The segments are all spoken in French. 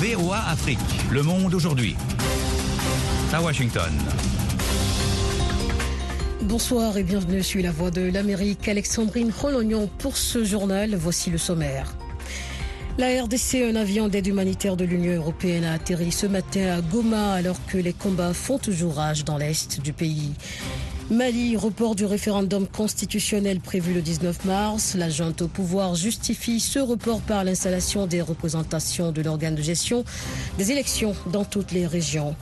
VOA Afrique, le monde aujourd'hui. À Washington. Bonsoir et bienvenue sur la voix de l'Amérique. Alexandrine Rolognon pour ce journal. Voici le sommaire. La RDC, un avion d'aide humanitaire de l'Union européenne, a atterri ce matin à Goma alors que les combats font toujours rage dans l'est du pays. Mali, report du référendum constitutionnel prévu le 19 mars. La junte au pouvoir justifie ce report par l'installation des représentations de l'organe de gestion des élections dans toutes les régions.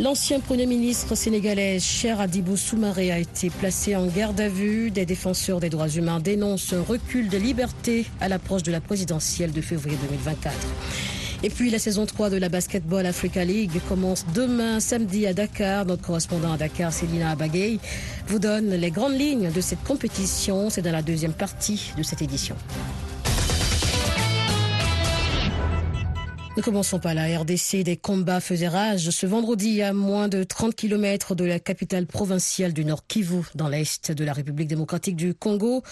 L'ancien Premier ministre sénégalais Cher Adibou Soumaré a été placé en garde à vue. Des défenseurs des droits humains dénoncent un recul de liberté à l'approche de la présidentielle de février 2024. Et puis la saison 3 de la Basketball Africa League commence demain samedi à Dakar. Notre correspondant à Dakar, Célina Abagay, vous donne les grandes lignes de cette compétition. C'est dans la deuxième partie de cette édition. Ne commençons pas la RDC. Des combats faisaient rage ce vendredi à moins de 30 km de la capitale provinciale du Nord Kivu, dans l'est de la République démocratique du Congo.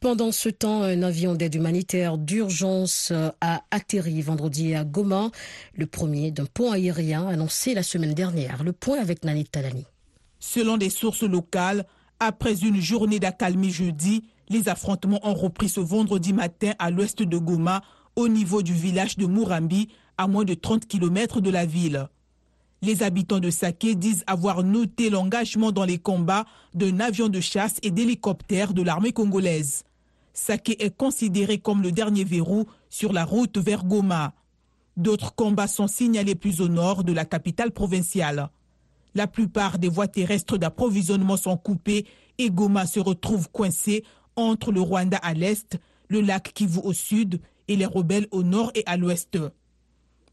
Pendant ce temps, un avion d'aide humanitaire d'urgence a atterri vendredi à Goma, le premier d'un pont aérien annoncé la semaine dernière. Le point avec Nani Talani. Selon des sources locales, après une journée d'accalmie jeudi, les affrontements ont repris ce vendredi matin à l'ouest de Goma, au niveau du village de Murambi, à moins de 30 km de la ville. Les habitants de Saké disent avoir noté l'engagement dans les combats d'un avion de chasse et d'hélicoptères de l'armée congolaise. Saké est considéré comme le dernier verrou sur la route vers Goma. D'autres combats sont signalés plus au nord de la capitale provinciale. La plupart des voies terrestres d'approvisionnement sont coupées et Goma se retrouve coincé entre le Rwanda à l'est, le lac Kivu au sud et les rebelles au nord et à l'ouest.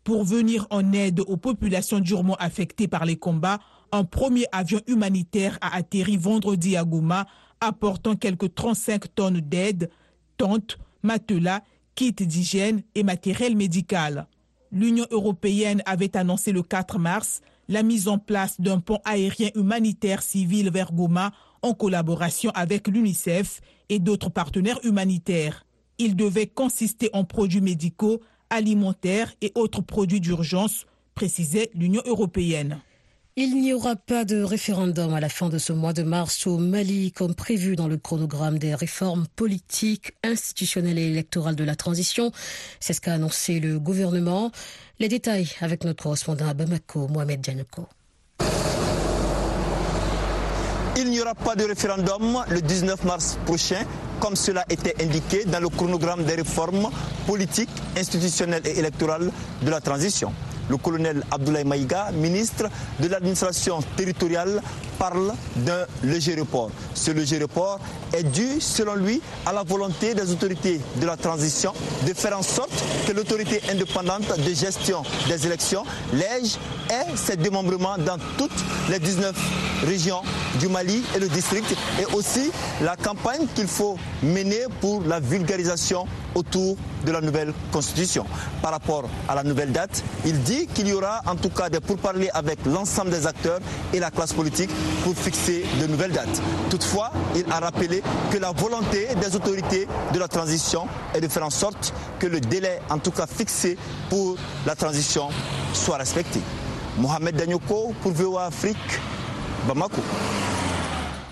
Pour venir en aide aux populations durement affectées par les combats, un premier avion humanitaire a atterri vendredi à Goma, apportant quelques 35 tonnes d'aide, tentes, matelas, kits d'hygiène et matériel médical. L'Union européenne avait annoncé le 4 mars la mise en place d'un pont aérien humanitaire civil vers Goma en collaboration avec l'UNICEF et d'autres partenaires humanitaires. Il devait consister en produits médicaux, alimentaires et autres produits d'urgence, précisait l'Union européenne. Il n'y aura pas de référendum à la fin de ce mois de mars au Mali, comme prévu dans le chronogramme des réformes politiques, institutionnelles et électorales de la transition. C'est ce qu'a annoncé le gouvernement. Les détails avec notre correspondant à Bamako, Mohamed Djanoko. Il n'y aura pas de référendum le 19 mars prochain, comme cela était indiqué dans le chronogramme des réformes politiques, institutionnelles et électorales de la transition. Le colonel Abdoulaye Maïga, ministre de l'administration territoriale, parle d'un léger report. Ce léger report est dû, selon lui, à la volonté des autorités de la transition de faire en sorte que l'autorité indépendante de gestion des élections, l'EGE, ait ses démembrements dans toutes les 19 régions du Mali et le district, et aussi la campagne qu'il faut mener pour la vulgarisation autour de la nouvelle constitution. Par rapport à la nouvelle date, il dit qu'il y aura en tout cas des pourparlers avec l'ensemble des acteurs et la classe politique pour fixer de nouvelles dates. Toutefois, il a rappelé que la volonté des autorités de la transition est de faire en sorte que le délai en tout cas fixé pour la transition soit respecté. Mohamed Danyoko pour VOA Afrique, Bamako.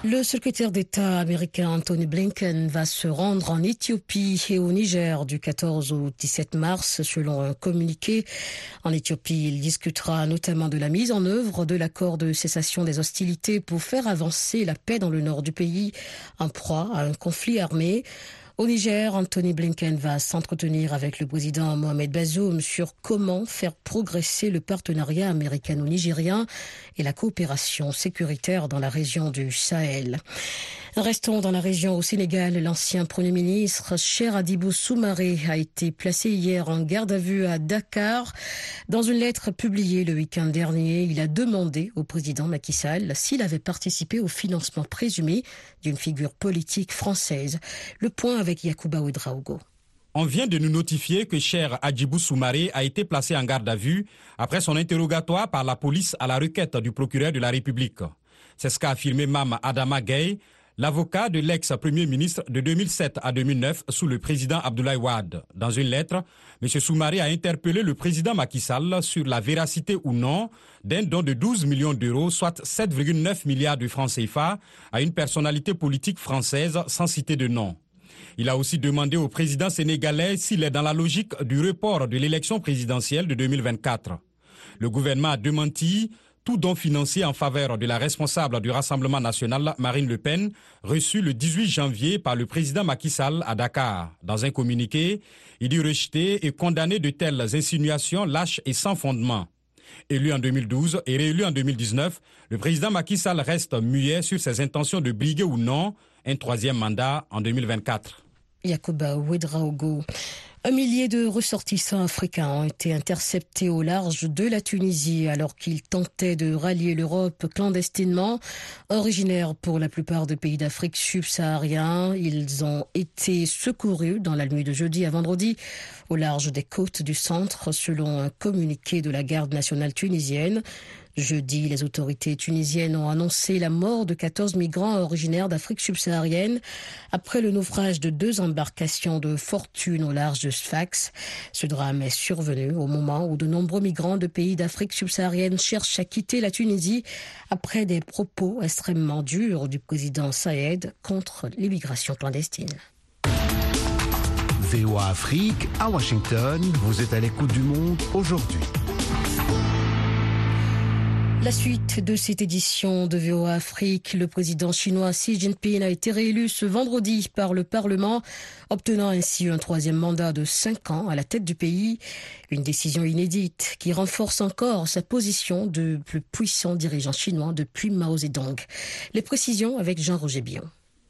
Le secrétaire d'État américain Anthony Blinken va se rendre en Éthiopie et au Niger du 14 au 17 mars, selon un communiqué. En Éthiopie, il discutera notamment de la mise en œuvre de l'accord de cessation des hostilités pour faire avancer la paix dans le nord du pays, en proie à un conflit armé. Au Niger, Anthony Blinken va s'entretenir avec le président Mohamed Bazoum sur comment faire progresser le partenariat américano-nigérien et la coopération sécuritaire dans la région du Sahel. Restons dans la région au Sénégal. L'ancien Premier ministre Cher Adibou Soumaré a été placé hier en garde à vue à Dakar. Dans une lettre publiée le week-end dernier, il a demandé au président Macky Sall s'il avait participé au financement présumé d'une figure politique française. Le point avec Yacouba Ouedraogo. On vient de nous notifier que Cher Adjibou Soumaré a été placé en garde à vue après son interrogatoire par la police à la requête du procureur de la République. C'est ce qu'a affirmé Mam Adama Gay, l'avocat de l'ex-premier ministre de 2007 à 2009 sous le président Abdoulaye Wade. Dans une lettre, M. Soumaré a interpellé le président Macky Sall sur la véracité ou non d'un don de 12 millions d'euros, soit 7,9 milliards de francs CFA, à une personnalité politique française sans citer de nom. Il a aussi demandé au président sénégalais s'il est dans la logique du report de l'élection présidentielle de 2024. Le gouvernement a démenti tout don financier en faveur de la responsable du Rassemblement national, Marine Le Pen, reçu le 18 janvier par le président Macky Sall à Dakar. Dans un communiqué, il dit rejeter et condamner de telles insinuations lâches et sans fondement. Élu en 2012 et réélu en 2019, le président Macky Sall reste muet sur ses intentions de briguer ou non un troisième mandat en 2024. Yakuba Ouedraogo. Un millier de ressortissants africains ont été interceptés au large de la Tunisie alors qu'ils tentaient de rallier l'Europe clandestinement. Originaires pour la plupart des pays d'Afrique subsaharienne, ils ont été secourus dans la nuit de jeudi à vendredi au large des côtes du centre selon un communiqué de la garde nationale tunisienne. Jeudi, les autorités tunisiennes ont annoncé la mort de 14 migrants originaires d'Afrique subsaharienne après le naufrage de deux embarcations de fortune au large de Sfax. Ce drame est survenu au moment où de nombreux migrants de pays d'Afrique subsaharienne cherchent à quitter la Tunisie après des propos extrêmement durs du président Saïd contre l'immigration clandestine. VOA Afrique à Washington, vous êtes à l'écoute du monde aujourd'hui. La suite de cette édition de VOA Afrique, le président chinois Xi Jinping a été réélu ce vendredi par le Parlement, obtenant ainsi un troisième mandat de cinq ans à la tête du pays. Une décision inédite qui renforce encore sa position de plus puissant dirigeant chinois depuis Mao Zedong. Les précisions avec Jean-Roger Bion.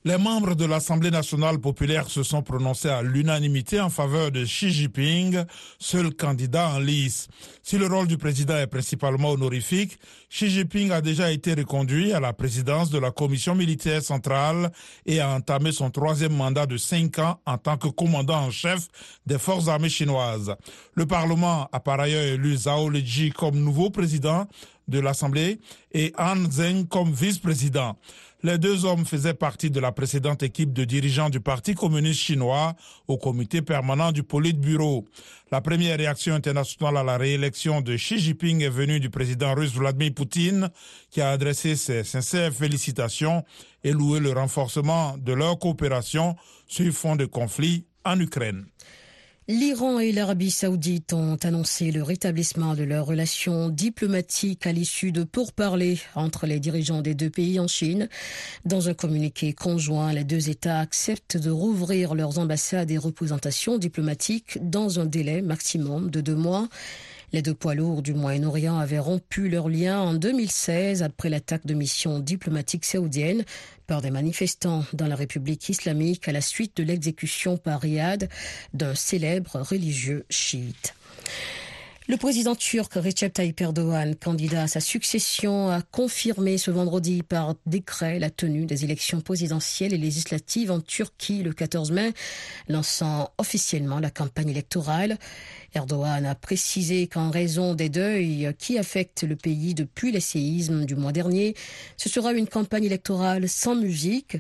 Les membres de l'Assemblée nationale populaire se sont prononcés à l'unanimité en faveur de Xi Jinping, seul candidat en lice. Si le rôle du président est principalement honorifique, Xi Jinping a déjà été reconduit à la présidence de la commission militaire centrale et a entamé son troisième mandat de cinq ans en tant que commandant en chef des forces armées chinoises. Le Parlement a par ailleurs élu Zhao Leji comme nouveau président de l'Assemblée et Han Zheng comme vice-président. Les deux hommes faisaient partie de la précédente équipe de dirigeants du Parti communiste chinois au comité permanent du Politburo. La première réaction internationale à la réélection de Xi Jinping est venue du président russe Vladimir Poutine, qui a adressé ses sincères félicitations et loué le renforcement de leur coopération sur fond de conflit en Ukraine. L'Iran et l'Arabie saoudite ont annoncé le rétablissement de leurs relations diplomatiques à l'issue de pourparlers entre les dirigeants des deux pays en Chine. Dans un communiqué conjoint, les deux États acceptent de rouvrir leurs ambassades et représentations diplomatiques dans un délai maximum de deux mois. Les deux poids lourds du Moyen-Orient avaient rompu leurs liens en 2016 après l'attaque de missions diplomatiques saoudiennes par des manifestants dans la République islamique à la suite de l'exécution par Riyad d'un célèbre religieux chiite. Le président turc Recep Tayyip Erdogan, candidat à sa succession, a confirmé ce vendredi par décret la tenue des élections présidentielles et législatives en Turquie le 14 mai, lançant officiellement la campagne électorale. Erdogan a précisé qu'en raison des deuils qui affectent le pays depuis les séismes du mois dernier, ce sera une campagne électorale sans musique.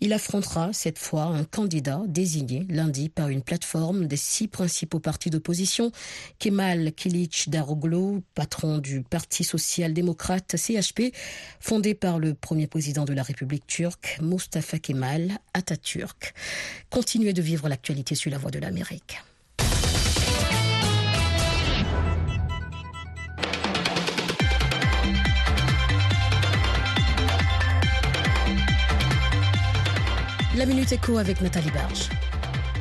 Il affrontera cette fois un candidat désigné lundi par une plateforme des six principaux partis d'opposition, Kemal Kilic Daroglu, patron du Parti social-démocrate CHP, fondé par le premier président de la République turque, Mustafa Kemal Atatürk. Continuez de vivre l'actualité sur la voie de l'Amérique. La Minute Éco avec Nathalie Barge.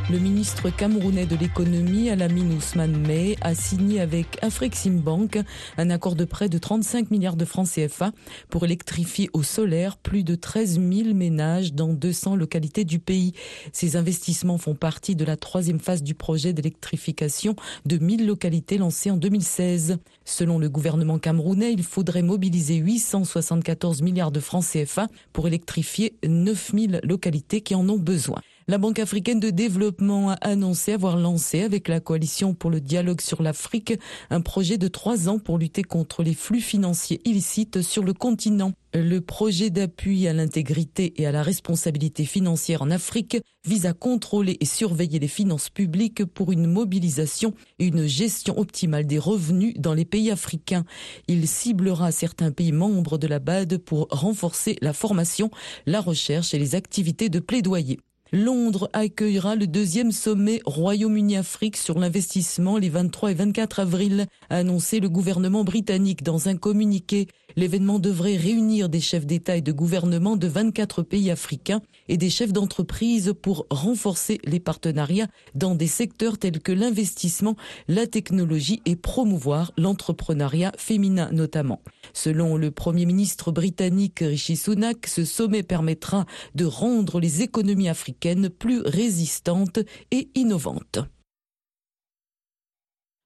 Le ministre camerounais de l'économie, Alamine Ousmane May, a signé avec Afreximbank un accord de prêt de 35 milliards de francs CFA pour électrifier au solaire plus de 13 000 ménages dans 200 localités du pays. Ces investissements font partie de la troisième phase du projet d'électrification de 1000 localités lancé en 2016. Selon le gouvernement camerounais, il faudrait mobiliser 874 milliards de francs CFA pour électrifier 9000 localités qui en ont besoin. La Banque africaine de développement a annoncé avoir lancé avec la coalition pour le dialogue sur l'Afrique un projet de trois ans pour lutter contre les flux financiers illicites sur le continent. Le projet d'appui à l'intégrité et à la responsabilité financière en Afrique vise à contrôler et surveiller les finances publiques pour une mobilisation et une gestion optimale des revenus dans les pays africains. Il ciblera certains pays membres de la BAD pour renforcer la formation, la recherche et les activités de plaidoyer. Londres accueillera le deuxième sommet Royaume-Uni-Afrique sur l'investissement les 23 et 24 avril, a annoncé le gouvernement britannique dans un communiqué. L'événement devrait réunir des chefs d'État et de gouvernement de 24 pays africains et des chefs d'entreprise pour renforcer les partenariats dans des secteurs tels que l'investissement, la technologie et promouvoir l'entrepreneuriat féminin notamment. Selon le Premier ministre britannique Rishi Sunak, ce sommet permettra de rendre les économies africaines plus résistantes et innovantes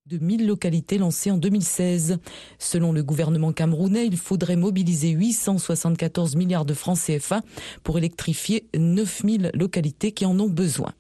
de 1000 localités lancées en 2016. Selon le gouvernement camerounais, il faudrait mobiliser 874 milliards de francs CFA pour électrifier 9000 localités qui en ont besoin.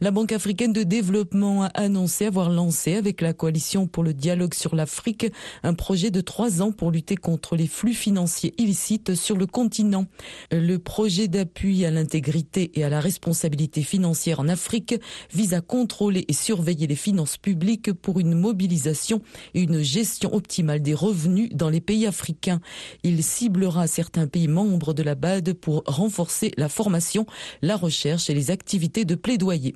La Banque africaine de développement a annoncé avoir lancé avec la coalition pour le dialogue sur l'Afrique un projet de trois ans pour lutter contre les flux financiers illicites sur le continent. Le projet d'appui à l'intégrité et à la responsabilité financière en Afrique vise à contrôler et surveiller les finances publiques pour une mobilisation et une gestion optimale des revenus dans les pays africains. Il ciblera certains pays membres de la BAD pour renforcer la formation, la recherche et les activités de plaidoyer plaidoyer.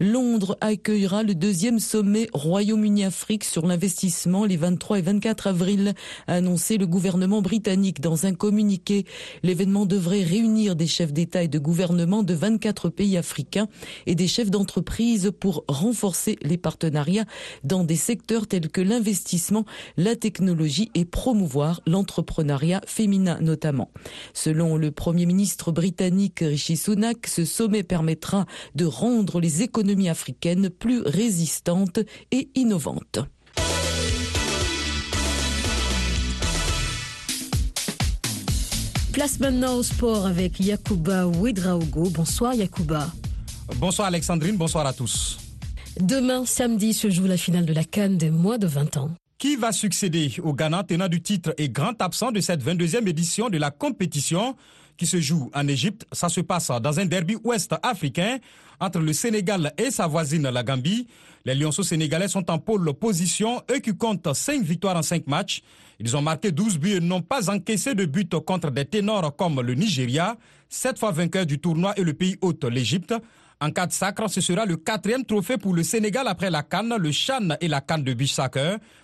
Londres accueillera le deuxième sommet Royaume-Uni-Afrique sur l'investissement les 23 et 24 avril, a annoncé le gouvernement britannique dans un communiqué. L'événement devrait réunir des chefs d'État et de gouvernement de 24 pays africains et des chefs d'entreprise pour renforcer les partenariats dans des secteurs tels que l'investissement, la technologie et promouvoir l'entrepreneuriat féminin notamment. Selon le Premier ministre britannique Rishi Sunak, ce sommet permettra de rendre les économies africaines plus résistantes et innovantes. Place maintenant au sport avec Yacouba Ouedraogo. Bonsoir Yacouba. Bonsoir Alexandrine, bonsoir à tous. Demain, samedi, se joue la finale de la Cannes des moins de 20 ans. Qui va succéder au Ghana tenant du titre et grand absent de cette 22e édition de la compétition? Qui se joue en Égypte. Ça se passe dans un derby ouest africain entre le Sénégal et sa voisine la Gambie. Les Lionceaux sénégalais sont en pôle position, eux qui comptent 5 victoires en 5 matchs. Ils ont marqué 12 buts et n'ont pas encaissé de buts contre des ténors comme le Nigeria, sept fois vainqueur du tournoi et le pays hôte, l'Égypte. En cas de sacre, ce sera le quatrième trophée pour le Sénégal après la Cannes, le Chan et la Cannes de beach.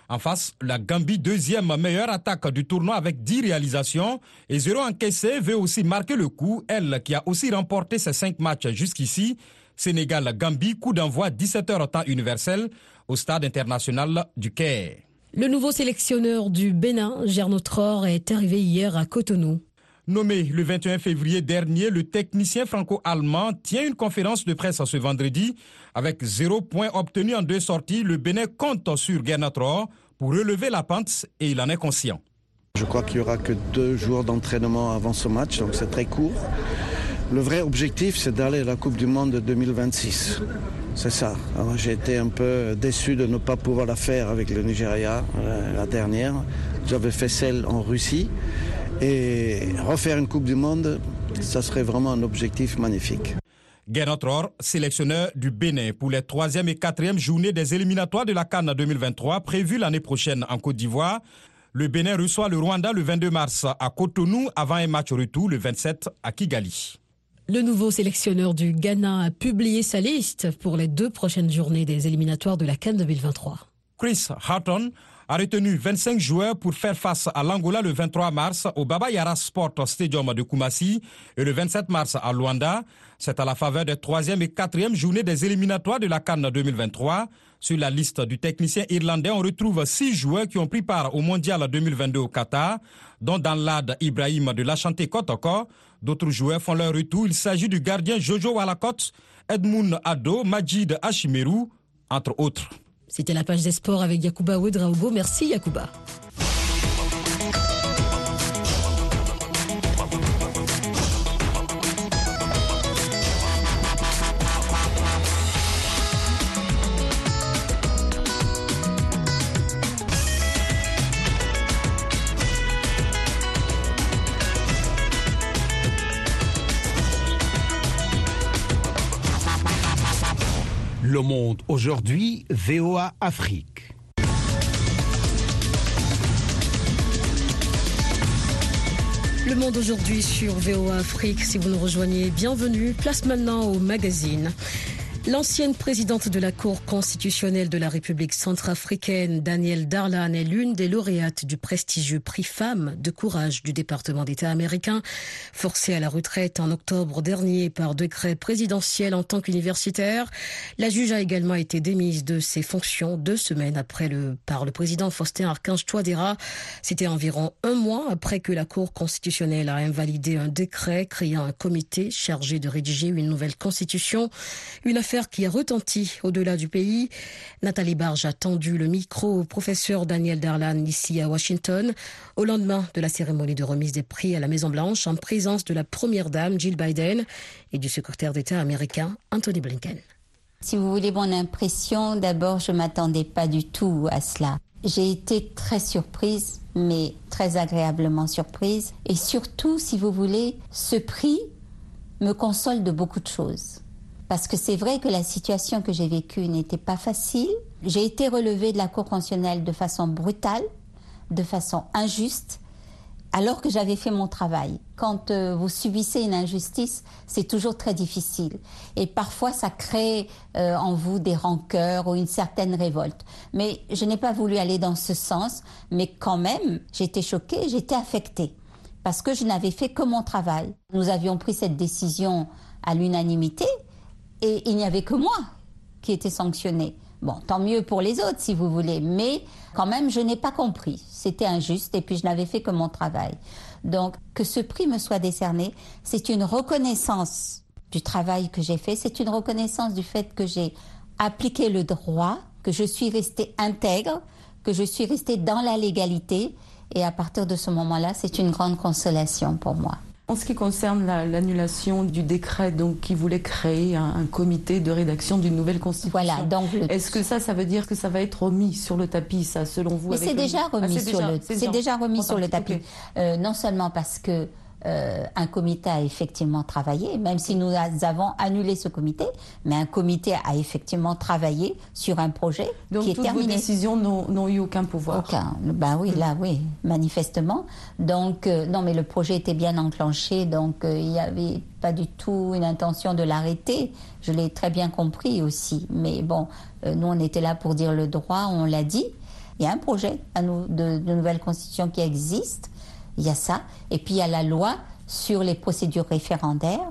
En face, la Gambie, deuxième meilleure attaque du tournoi avec 10 réalisations. Et zéro encaissé veut aussi marquer le coup, elle qui a aussi remporté ses cinq matchs jusqu'ici. Sénégal-Gambie, coup d'envoi 17h temps universel au stade international du Caire. Le nouveau sélectionneur du Bénin, Gernot Tror, est arrivé hier à Cotonou. Nommé le 21 février dernier, le technicien franco-allemand tient une conférence de presse ce vendredi. Avec zéro point obtenu en deux sorties, le Bénin compte sur Gernot pour relever la pente et il en est conscient. Je crois qu'il n'y aura que deux jours d'entraînement avant ce match, donc c'est très court. Le vrai objectif, c'est d'aller à la Coupe du Monde 2026. C'est ça. J'ai été un peu déçu de ne pas pouvoir la faire avec le Nigeria, euh, la dernière. J'avais fait celle en Russie. Et refaire une Coupe du Monde, ça serait vraiment un objectif magnifique. Gernot sélectionneur du Bénin pour les troisième et quatrième journées des éliminatoires de la Cannes 2023 prévues l'année prochaine en Côte d'Ivoire. Le Bénin reçoit le Rwanda le 22 mars à Cotonou avant un match retour le 27 à Kigali. Le nouveau sélectionneur du Ghana a publié sa liste pour les deux prochaines journées des éliminatoires de la Cannes 2023. Chris Harton a retenu 25 joueurs pour faire face à l'Angola le 23 mars au Baba Yara Sport Stadium de Kumasi et le 27 mars à Luanda. C'est à la faveur des troisième et quatrième journées des éliminatoires de la Cannes 2023. Sur la liste du technicien irlandais, on retrouve six joueurs qui ont pris part au Mondial 2022 au Qatar, dont Danlad Ibrahim de l'Achanté Kotoko. D'autres joueurs font leur retour. Il s'agit du gardien Jojo Walakot, Edmund Ado, Majid Ashimeru, entre autres. C'était la page des sports avec Yacouba Ouedraogo. Merci Yacouba. Le Monde aujourd'hui, VOA Afrique. Le monde aujourd'hui sur VOA Afrique. Si vous nous rejoignez, bienvenue. Place maintenant au magazine. L'ancienne présidente de la Cour constitutionnelle de la République centrafricaine, Danielle Darlan, est l'une des lauréates du prestigieux prix Femmes de courage du département d'État américain. Forcée à la retraite en octobre dernier par décret présidentiel en tant qu'universitaire, la juge a également été démise de ses fonctions deux semaines après le, par le président Faustin Archange Touadéra. C'était environ un mois après que la Cour constitutionnelle a invalidé un décret créant un comité chargé de rédiger une nouvelle constitution. Une affaire qui a retenti au-delà du pays. Nathalie Barge a tendu le micro au professeur Daniel Darlan ici à Washington au lendemain de la cérémonie de remise des prix à la Maison-Blanche en présence de la première dame Jill Biden et du secrétaire d'État américain Anthony Blinken. Si vous voulez mon impression, d'abord, je m'attendais pas du tout à cela. J'ai été très surprise, mais très agréablement surprise. Et surtout, si vous voulez, ce prix me console de beaucoup de choses. Parce que c'est vrai que la situation que j'ai vécue n'était pas facile. J'ai été relevée de la Cour constitutionnelle de façon brutale, de façon injuste, alors que j'avais fait mon travail. Quand euh, vous subissez une injustice, c'est toujours très difficile. Et parfois, ça crée euh, en vous des rancœurs ou une certaine révolte. Mais je n'ai pas voulu aller dans ce sens. Mais quand même, j'étais choquée, j'étais affectée. Parce que je n'avais fait que mon travail. Nous avions pris cette décision à l'unanimité et il n'y avait que moi qui était sanctionné. Bon, tant mieux pour les autres si vous voulez, mais quand même, je n'ai pas compris. C'était injuste et puis je n'avais fait que mon travail. Donc, que ce prix me soit décerné, c'est une reconnaissance du travail que j'ai fait, c'est une reconnaissance du fait que j'ai appliqué le droit, que je suis restée intègre, que je suis restée dans la légalité. Et à partir de ce moment-là, c'est une grande consolation pour moi. En ce qui concerne l'annulation du décret donc, qui voulait créer un, comité de rédaction d'une nouvelle constitution, voilà, donc est-ce que ça, ça veut dire que ça va être remis sur le tapis, ça, selon vous Mais c'est déjà remis sur le, c'est déjà remis sur le tapis. Euh, non seulement parce que euh, un comité a effectivement travaillé, même si nous avons annulé ce comité, mais un comité a effectivement travaillé sur un projet Donc qui est toutes terminé. Vos décisions n'ont eu aucun pouvoir. Aucun. Ben oui, là, oui, manifestement. Donc euh, non, mais le projet était bien enclenché, donc euh, il n'y avait pas du tout une intention de l'arrêter. Je l'ai très bien compris aussi. Mais bon, nous on était là pour dire le droit, on l'a dit. Il y a un projet à nous, de, de nouvelle constitution qui existe il y a ça. Et puis il y a la loi sur les procédures référendaires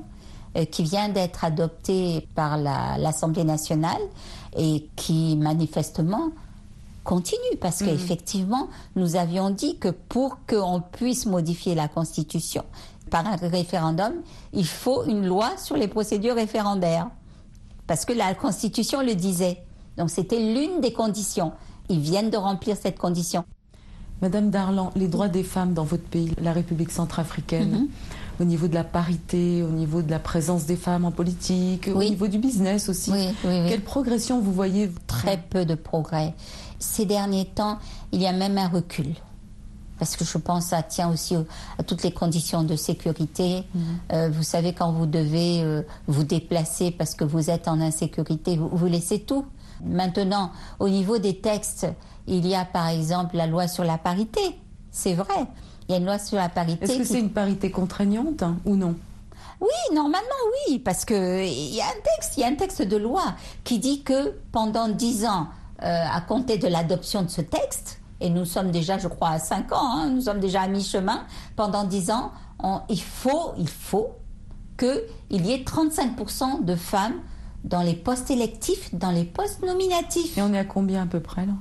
euh, qui vient d'être adoptée par l'Assemblée nationale et qui manifestement continue parce mmh. qu'effectivement, nous avions dit que pour qu'on puisse modifier la Constitution par un référendum, il faut une loi sur les procédures référendaires. Parce que la Constitution le disait. Donc c'était l'une des conditions. Ils viennent de remplir cette condition. Madame Darlan, les droits des femmes dans votre pays, la République centrafricaine, mm -hmm. au niveau de la parité, au niveau de la présence des femmes en politique, oui. au niveau du business aussi, oui, oui, quelle progression vous voyez Très peu de progrès. Ces derniers temps, il y a même un recul. Parce que je pense que ça tient aussi à toutes les conditions de sécurité. Mm -hmm. euh, vous savez, quand vous devez euh, vous déplacer parce que vous êtes en insécurité, vous, vous laissez tout. Maintenant, au niveau des textes, il y a par exemple la loi sur la parité. C'est vrai. Il y a une loi sur la parité. Est-ce que c'est une parité contraignante hein, ou non? Oui, normalement oui, parce que il y a un texte, il y a un texte de loi qui dit que pendant dix ans, euh, à compter de l'adoption de ce texte, et nous sommes déjà, je crois, à cinq ans, hein, nous sommes déjà à mi-chemin, pendant dix ans, on, il faut, il faut qu'il y ait 35% de femmes dans les postes électifs, dans les postes nominatifs. Et on est à combien à peu près là?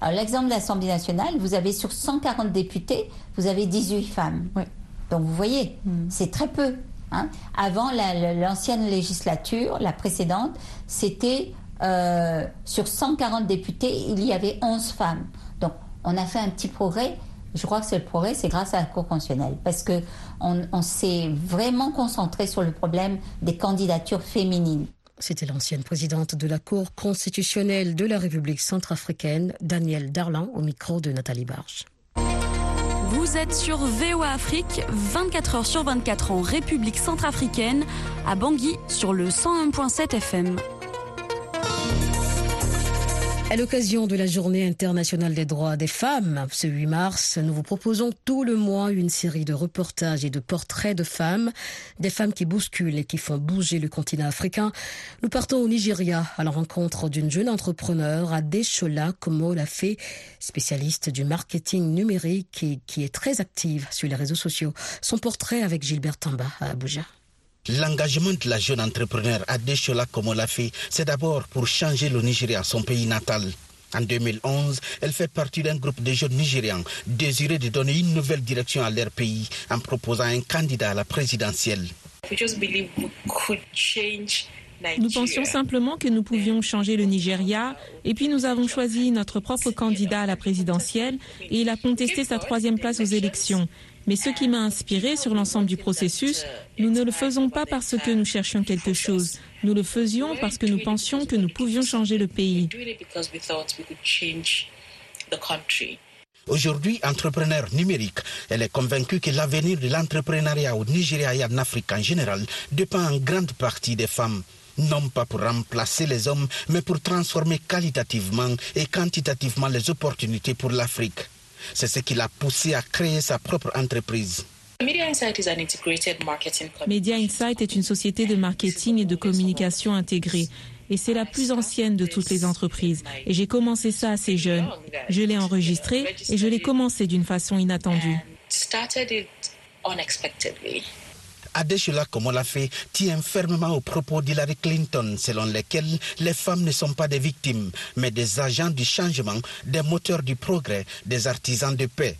Alors, l'exemple de l'Assemblée nationale, vous avez sur 140 députés, vous avez 18 femmes. Ouais. Donc, vous voyez, mm. c'est très peu. Hein. Avant l'ancienne législature, la précédente, c'était euh, sur 140 députés, il y avait 11 femmes. Donc, on a fait un petit progrès. Je crois que c'est le progrès, c'est grâce à la Cour constitutionnelle. Parce qu'on on s'est vraiment concentré sur le problème des candidatures féminines. C'était l'ancienne présidente de la Cour constitutionnelle de la République centrafricaine, Danielle Darlan, au micro de Nathalie Barge. Vous êtes sur VOA Afrique, 24 heures sur 24 en République centrafricaine, à Bangui, sur le 101.7 FM. À l'occasion de la Journée internationale des droits des femmes, ce 8 mars, nous vous proposons tout le mois une série de reportages et de portraits de femmes, des femmes qui bousculent et qui font bouger le continent africain. Nous partons au Nigeria à la rencontre d'une jeune entrepreneur, Adeshola Komo l'a spécialiste du marketing numérique et qui est très active sur les réseaux sociaux. Son portrait avec Gilbert Tamba à Abuja. L'engagement de la jeune entrepreneur Adeshola Komolafi, c'est d'abord pour changer le Nigeria, son pays natal. En 2011, elle fait partie d'un groupe de jeunes Nigérians désirés de donner une nouvelle direction à leur pays en proposant un candidat à la présidentielle. Nous pensions simplement que nous pouvions changer le Nigeria et puis nous avons choisi notre propre candidat à la présidentielle et il a contesté sa troisième place aux élections. Mais ce qui m'a inspiré sur l'ensemble du processus, nous ne le faisons pas parce que nous cherchions quelque chose. Nous le faisions parce que nous pensions que nous pouvions changer le pays. Aujourd'hui, entrepreneur numérique, elle est convaincue que l'avenir de l'entrepreneuriat au Nigeria et en Afrique en général dépend en grande partie des femmes. Non pas pour remplacer les hommes, mais pour transformer qualitativement et quantitativement les opportunités pour l'Afrique. C'est ce qui l'a poussé à créer sa propre entreprise. Media Insight est une société de marketing et de communication intégrée. Et c'est la plus ancienne de toutes les entreprises. Et j'ai commencé ça assez jeune. Je l'ai enregistré et je l'ai commencé d'une façon inattendue. Adeshula fait tient fermement au propos d'Hillary Clinton, selon lesquels les femmes ne sont pas des victimes, mais des agents du changement, des moteurs du progrès, des artisans de paix.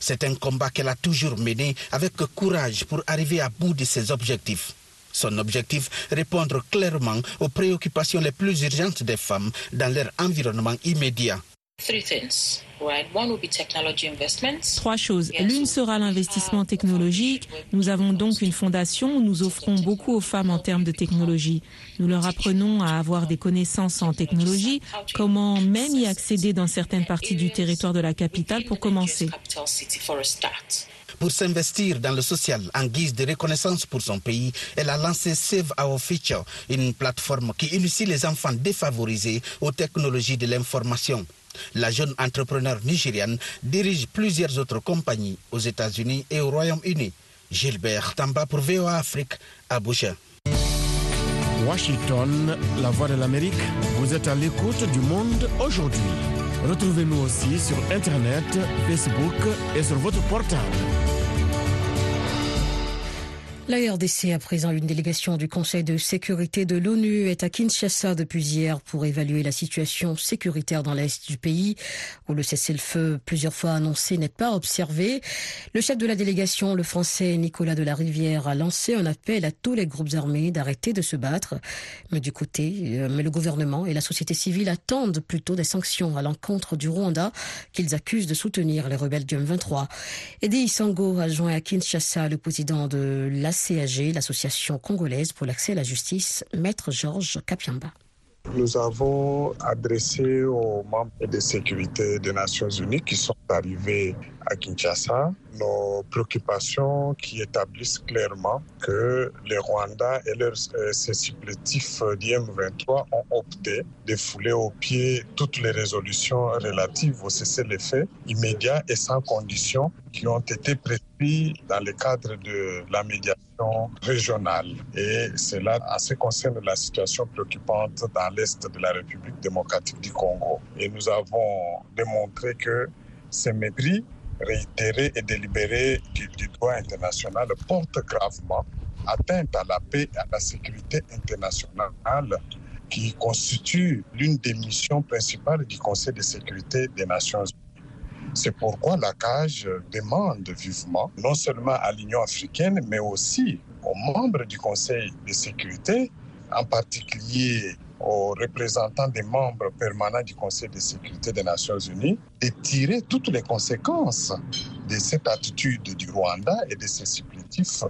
C'est un combat qu'elle a toujours mené avec courage pour arriver à bout de ses objectifs. Son objectif, répondre clairement aux préoccupations les plus urgentes des femmes dans leur environnement immédiat. Trois choses. L'une sera l'investissement technologique. Nous avons donc une fondation où nous offrons beaucoup aux femmes en termes de technologie. Nous leur apprenons à avoir des connaissances en technologie, comment même y accéder dans certaines parties du territoire de la capitale pour commencer pour s'investir dans le social en guise de reconnaissance pour son pays, elle a lancé Save Our Future, une plateforme qui initie les enfants défavorisés aux technologies de l'information. La jeune entrepreneur nigériane dirige plusieurs autres compagnies aux États-Unis et au Royaume-Uni. Gilbert Tamba pour VOA Afrique, Abuja. Washington, la voix de l'Amérique, vous êtes à l'écoute du monde aujourd'hui. Retrouvez-nous aussi sur Internet, Facebook et sur votre portable. La RDC, à présent, une délégation du Conseil de sécurité de l'ONU est à Kinshasa depuis hier pour évaluer la situation sécuritaire dans l'est du pays, où le cessez-le-feu plusieurs fois annoncé n'est pas observé. Le chef de la délégation, le français Nicolas de la Rivière, a lancé un appel à tous les groupes armés d'arrêter de se battre. Mais du côté, euh, mais le gouvernement et la société civile attendent plutôt des sanctions à l'encontre du Rwanda qu'ils accusent de soutenir les rebelles du M23. Eddie Isango a joint à Kinshasa le président de la CAG, l'association congolaise pour l'accès à la justice, Maître Georges Kapiamba. Nous avons adressé aux membres de sécurité des Nations Unies qui sont arrivés à Kinshasa nos préoccupations qui établissent clairement que les Rwandais et leurs euh, supplétifs d'IM23 ont opté de fouler au pied toutes les résolutions relatives au cessez-le-feu immédiat et sans condition qui ont été prises dans le cadre de la médiation régionale. Et cela en ce qui concerne la situation préoccupante dans l'Est de la République démocratique du Congo. Et nous avons démontré que ces mépris réitéré et délibéré du, droit international porte gravement atteinte à la paix et à la sécurité internationale qui constitue l'une des missions principales du Conseil de sécurité des Nations Unies. C'est pourquoi la CAGE demande vivement, non seulement à l'Union africaine, mais aussi aux membres du Conseil de sécurité, en particulier aux représentants des membres permanents du Conseil de sécurité des Nations Unies de tirer toutes les conséquences de cette attitude du Rwanda et de ses supplétifs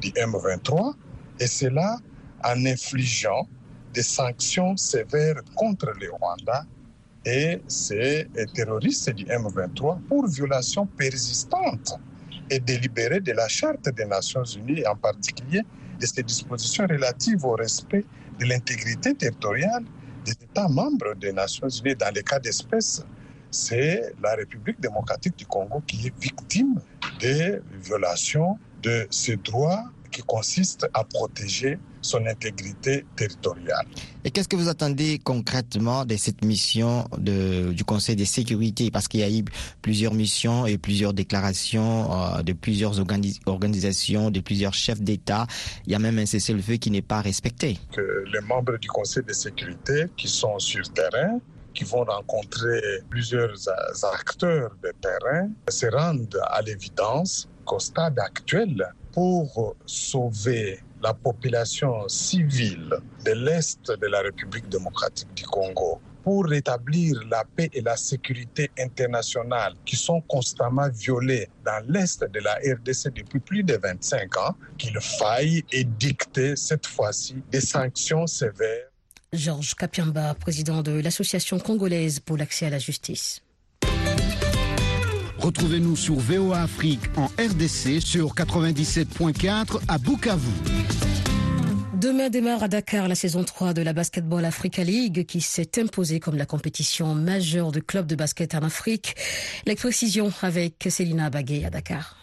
du M23, et cela en infligeant des sanctions sévères contre le Rwanda et ses terroristes du M23 pour violation persistante et délibérée de la Charte des Nations Unies, en particulier de ses dispositions relatives au respect de l'intégrité territoriale des États membres des Nations Unies. Dans les cas d'espèce, c'est la République démocratique du Congo qui est victime des violations de ses droits qui consistent à protéger son intégrité territoriale. Et qu'est-ce que vous attendez concrètement de cette mission de, du Conseil de sécurité? Parce qu'il y a eu plusieurs missions et plusieurs déclarations euh, de plusieurs organisations, de plusieurs chefs d'État. Il y a même un cessez-le-feu qui n'est pas respecté. Que les membres du Conseil de sécurité qui sont sur terrain qui vont rencontrer plusieurs acteurs de terrain se rendent à l'évidence qu'au stade actuel, pour sauver la population civile de l'Est de la République démocratique du Congo, pour rétablir la paix et la sécurité internationale qui sont constamment violées dans l'Est de la RDC depuis plus de 25 ans, qu'il faille édicter cette fois-ci des sanctions sévères. Georges Kapiamba, président de l'Association congolaise pour l'accès à la justice. Retrouvez-nous sur VOA Afrique en RDC sur 97.4 à Bukavu. Demain démarre à Dakar la saison 3 de la Basketball Africa League qui s'est imposée comme la compétition majeure de clubs de basket en Afrique. Les précisions avec Célina Baguet à Dakar.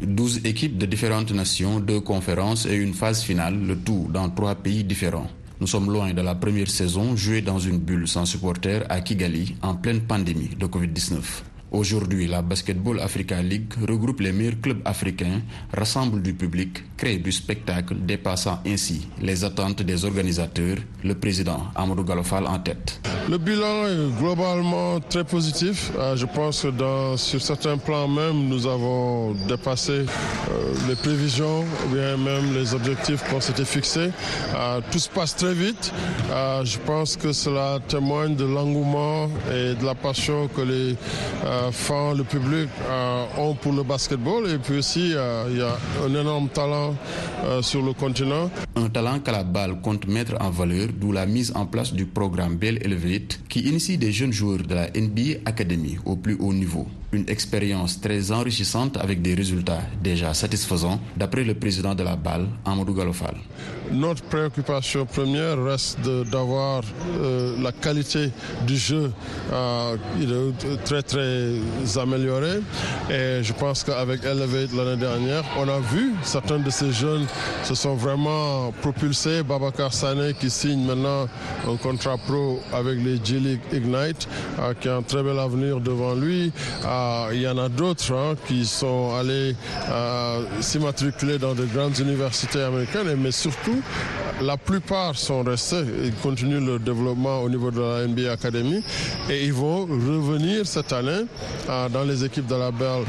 12 équipes de différentes nations, deux conférences et une phase finale, le tout dans trois pays différents. Nous sommes loin de la première saison jouée dans une bulle sans supporters à Kigali en pleine pandémie de Covid-19. Aujourd'hui, la Basketball Africa League regroupe les meilleurs clubs africains, rassemble du public, crée du spectacle, dépassant ainsi les attentes des organisateurs, le président Amadou Galofal en tête. Le bilan est globalement très positif. Euh, je pense que dans, sur certains plans même, nous avons dépassé euh, les prévisions ou bien même les objectifs qu'on s'était fixés. Euh, tout se passe très vite. Je pense que cela témoigne de l'engouement et de la passion que les fans, le public ont pour le basketball. Et puis aussi, il y a un énorme talent sur le continent. Un talent qu'à la balle compte mettre en valeur, d'où la mise en place du programme Belle Elevate qui initie des jeunes joueurs de la NBA Academy au plus haut niveau. Une expérience très enrichissante avec des résultats déjà satisfaisants, d'après le président de la balle, Amadou Galofal. Notre préoccupation première reste d'avoir euh, la qualité du jeu euh, très très améliorée. Et je pense qu'avec Elevate l'année dernière, on a vu certains de ces jeunes se sont vraiment propulsés. Babacar Sané qui signe maintenant un contrat pro avec les G-League Ignite, euh, qui a un très bel avenir devant lui. Il y en a d'autres hein, qui sont allés euh, s'immatriculer dans de grandes universités américaines, mais surtout, la plupart sont restés. Ils continuent le développement au niveau de la NBA Academy et ils vont revenir cette année euh, dans les équipes de la Belle.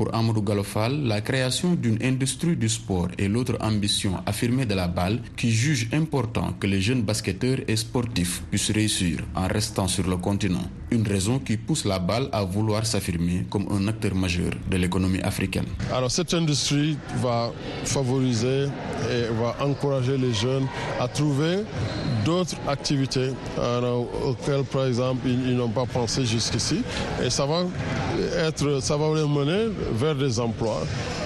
Pour Amadou Galofal, la création d'une industrie du sport est l'autre ambition affirmée de la balle qui juge important que les jeunes basketteurs et sportifs puissent réussir en restant sur le continent. Une raison qui pousse la balle à vouloir s'affirmer comme un acteur majeur de l'économie africaine. Alors cette industrie va favoriser et va encourager les jeunes à trouver d'autres activités auxquelles, par exemple, ils, n'ont pas pensé jusqu'ici. Et ça va être, ça va les mener vers des emplois.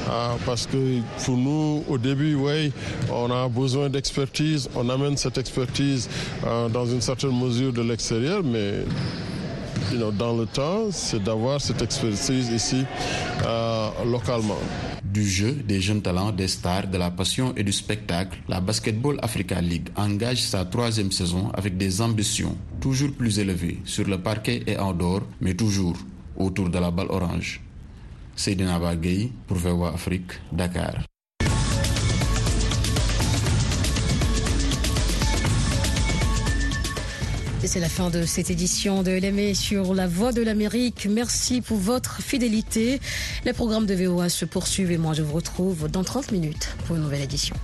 Ah, parce que pour nous, au début, oui, on a besoin d'expertise, on amène cette expertise euh, dans une certaine mesure de l'extérieur, mais dans le temps, c'est d'avoir cette expertise ici euh, localement. Du jeu, des jeunes talents, des stars, de la passion et du spectacle, la Basketball Africa League engage sa troisième saison avec des ambitions toujours plus élevées sur le parquet et en dehors, mais toujours autour de la balle orange. Seydina Bagay pour VOA Afrique, Dakar. C'est la fin de cette édition de LME sur la voie de l'Amérique. Merci pour votre fidélité. Les programmes de VOA se poursuivent et moi je vous retrouve dans 30 minutes pour une nouvelle édition.